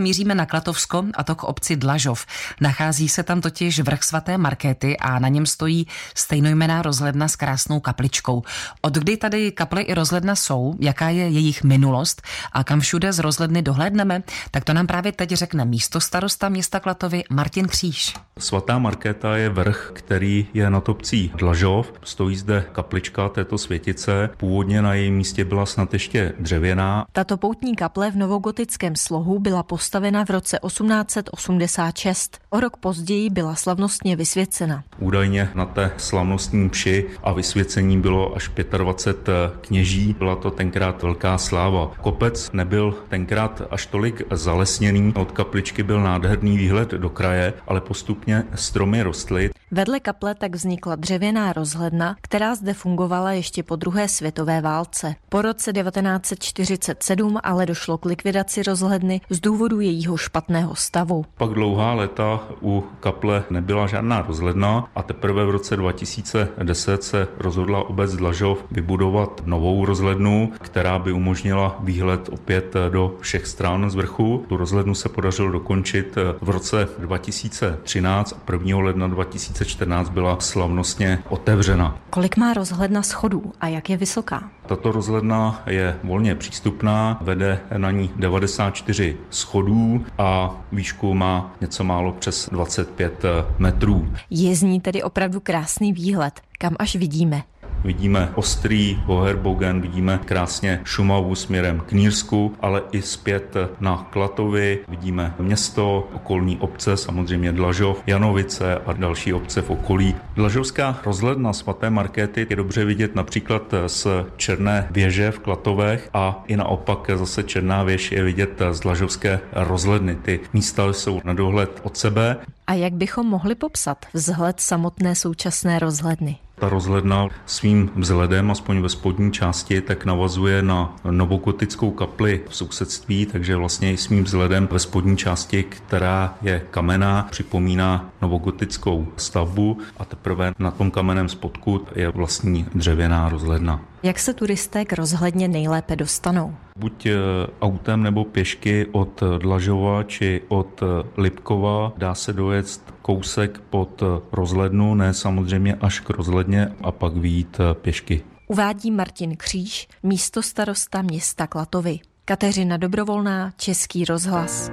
Míříme na Klatovsko a to k obci Dlažov. Nachází se tam totiž vrch svaté Markéty a na něm stojí stejnojmená rozhledna s krásnou kapličkou. Od kdy tady kaple i rozhledna jsou, jaká je jejich minulost a kam všude z rozhledny dohlédneme, tak to nám právě teď řekne místo starosta města Klatovy Martin Kříž. Svatá Markéta je vrch, který je nad obcí Dlažov. Stojí zde kaplička této světice. Původně na jejím místě byla snad ještě dřevěná. Tato poutní kaple v novogotickém slohu byla postavena v roce 1886. O rok později byla slavnostně vysvěcena. Údajně na té slavnostní mši a vysvěcení bylo až 25 kněží. Byla to tenkrát velká sláva. Kopec nebyl tenkrát až tolik zalesněný. Od kapličky byl nádherný výhled do kraje, ale postupně stromy rostly. Vedle kaple tak vznikla dřevěná rozhledna, která zde fungovala ještě po druhé světové válce. Po roce 1947 ale došlo k likvidaci rozhledny z důvodu jejího špatného stavu. Pak dlouhá léta u kaple nebyla žádná rozhledna a teprve v roce 2010 se rozhodla obec Dlažov vybudovat novou rozhlednu, která by umožnila výhled opět do všech stran z vrchu. Tu rozhlednu se podařilo dokončit v roce 2013 a 1. ledna 2014 byla slavnostně otevřena. Kolik má rozhledna schodů a jak je vysoká? Tato rozhledna je volně přístupná, vede na ní 94 schodů a výšku má něco málo přes 25 metrů. Je z ní tedy opravdu krásný výhled, kam až vidíme. Vidíme ostrý Hoherbogen, vidíme krásně Šumavu směrem k Nírsku, ale i zpět na Klatovy. Vidíme město, okolní obce, samozřejmě Dlažov, Janovice a další obce v okolí. Dlažovská rozhledna svaté Markéty je dobře vidět například z Černé věže v Klatovech a i naopak zase Černá věž je vidět z Dlažovské rozhledny. Ty místa jsou na dohled od sebe. A jak bychom mohli popsat vzhled samotné současné rozhledny? Ta rozhledna svým vzhledem, aspoň ve spodní části, tak navazuje na novogotickou kapli v sousedství, takže vlastně i svým vzhledem ve spodní části, která je kamená, připomíná novogotickou stavbu a teprve na tom kamenem spodku je vlastní dřevěná rozhledna. Jak se turisté k rozhledně nejlépe dostanou? Buď eh, autem nebo pěšky od Dlažova či od Lipkova dá se dojet kousek pod rozhlednu, ne samozřejmě až k rozhledně a pak výjít pěšky. Uvádí Martin Kříž, místo starosta města Klatovy. Kateřina Dobrovolná, Český rozhlas.